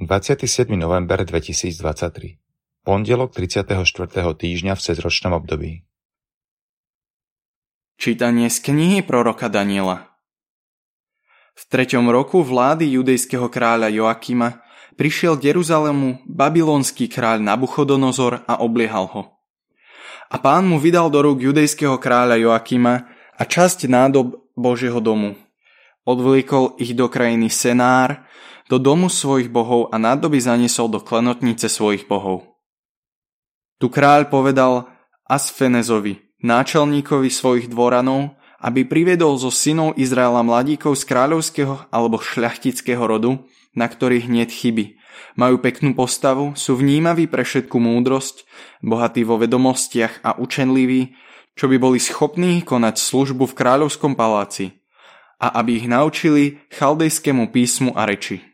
27. november 2023 Pondelok 34. týždňa v cezročnom období Čítanie z knihy proroka Daniela V treťom roku vlády judejského kráľa Joakima prišiel k Jeruzalému babylonský kráľ Nabuchodonozor a obliehal ho. A pán mu vydal do rúk judejského kráľa Joakima a časť nádob Božieho domu. Odvliekol ich do krajiny Senár, do domu svojich bohov a nádoby zaniesol do klenotnice svojich bohov. Tu kráľ povedal Asfenezovi, náčelníkovi svojich dvoranov, aby priviedol zo synov Izraela mladíkov z kráľovského alebo šľachtického rodu, na ktorých hneď chyby. Majú peknú postavu, sú vnímaví pre všetku múdrosť, bohatí vo vedomostiach a učenliví, čo by boli schopní konať službu v kráľovskom paláci a aby ich naučili chaldejskému písmu a reči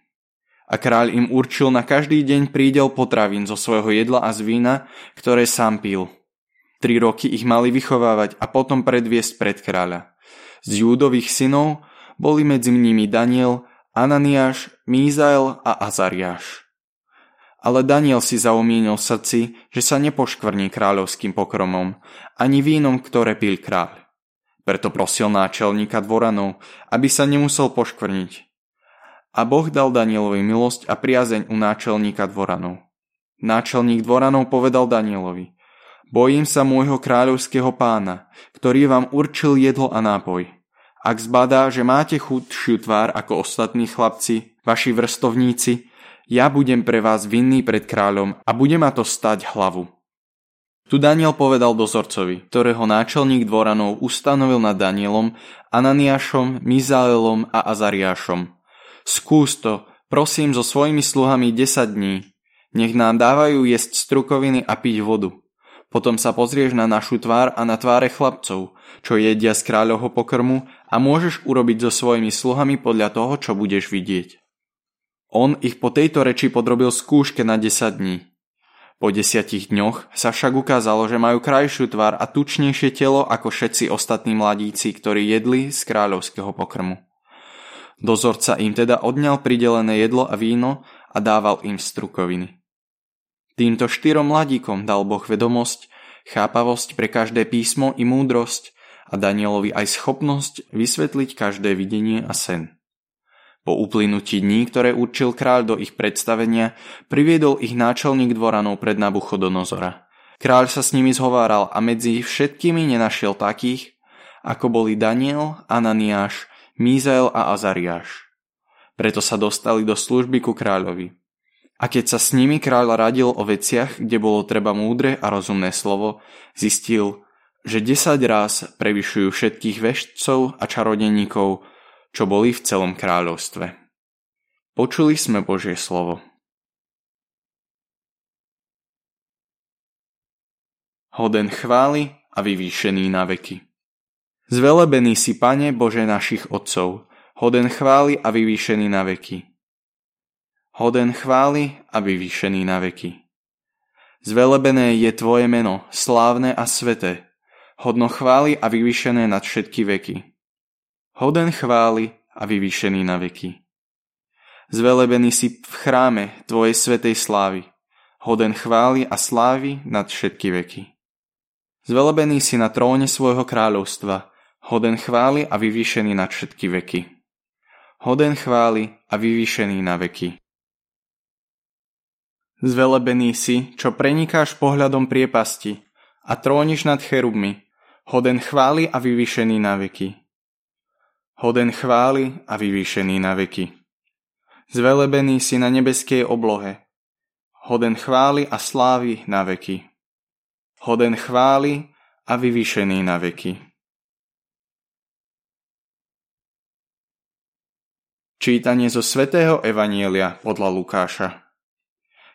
a kráľ im určil na každý deň prídel potravín zo svojho jedla a z vína, ktoré sám pil. Tri roky ich mali vychovávať a potom predviesť pred kráľa. Z júdových synov boli medzi nimi Daniel, Ananiáš, Mízael a Azariáš. Ale Daniel si zaumienil v srdci, že sa nepoškvrní kráľovským pokromom, ani vínom, ktoré pil kráľ. Preto prosil náčelníka dvoranov, aby sa nemusel poškvrniť, a Boh dal Danielovi milosť a priazeň u náčelníka dvoranov. Náčelník dvoranov povedal Danielovi, bojím sa môjho kráľovského pána, ktorý vám určil jedlo a nápoj. Ak zbadá, že máte chudšiu tvár ako ostatní chlapci, vaši vrstovníci, ja budem pre vás vinný pred kráľom a bude ma to stať hlavu. Tu Daniel povedal dozorcovi, ktorého náčelník dvoranov ustanovil nad Danielom, Ananiášom, Mizaelom a Azariášom – Skús to, prosím, so svojimi sluhami 10 dní. Nech nám dávajú jesť strukoviny a piť vodu. Potom sa pozrieš na našu tvár a na tváre chlapcov, čo jedia z kráľovho pokrmu a môžeš urobiť so svojimi sluhami podľa toho, čo budeš vidieť. On ich po tejto reči podrobil skúške na 10 dní. Po desiatich dňoch sa však ukázalo, že majú krajšiu tvár a tučnejšie telo ako všetci ostatní mladíci, ktorí jedli z kráľovského pokrmu. Dozorca im teda odňal pridelené jedlo a víno a dával im strukoviny. Týmto štyrom mladíkom dal Boh vedomosť, chápavosť pre každé písmo i múdrosť a Danielovi aj schopnosť vysvetliť každé videnie a sen. Po uplynutí dní, ktoré určil kráľ do ich predstavenia, priviedol ich náčelník dvoranov pred Nabuchodonozora. Kráľ sa s nimi zhováral a medzi všetkými nenašiel takých, ako boli Daniel, Ananiáš, Mízael a Azariáš. Preto sa dostali do služby ku kráľovi. A keď sa s nimi kráľ radil o veciach, kde bolo treba múdre a rozumné slovo, zistil, že desať raz prevyšujú všetkých veštcov a čarodeníkov, čo boli v celom kráľovstve. Počuli sme Božie slovo. Hoden chváli a vyvýšený na veky. Zvelebený si, Pane Bože našich otcov, hoden chváli a vyvýšený na veky. Hoden chváli a vyvýšený na veky. Zvelebené je Tvoje meno, slávne a sveté, hodno chváli a vyvýšené nad všetky veky. Hoden chváli a vyvýšený na veky. Zvelebený si v chráme Tvojej svetej slávy, hoden chváli a slávy nad všetky veky. Zvelebený si na tróne svojho kráľovstva, hoden chváli a vyvýšený na všetky veky. Hoden chváli a vyvýšený na veky. Zvelebený si, čo prenikáš pohľadom priepasti a tróniš nad cherubmi, hoden chváli a vyvýšený na veky. Hoden chváli a vyvýšený na veky. Zvelebený si na nebeskej oblohe, hoden chváli a slávy na veky. Hoden chváli a vyvýšený na veky. Čítanie zo svätého Evanielia podľa Lukáša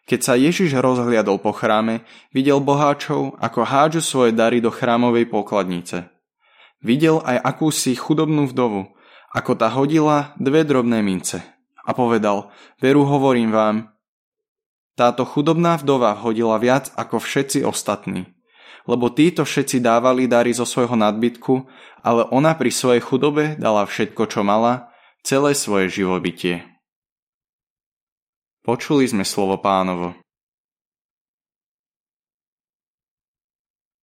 Keď sa Ježiš rozhliadol po chráme, videl boháčov, ako hádžu svoje dary do chrámovej pokladnice. Videl aj akúsi chudobnú vdovu, ako tá hodila dve drobné mince. A povedal, veru hovorím vám, táto chudobná vdova hodila viac ako všetci ostatní. Lebo títo všetci dávali dary zo svojho nadbytku, ale ona pri svojej chudobe dala všetko, čo mala, celé svoje živobytie. Počuli sme slovo pánovo.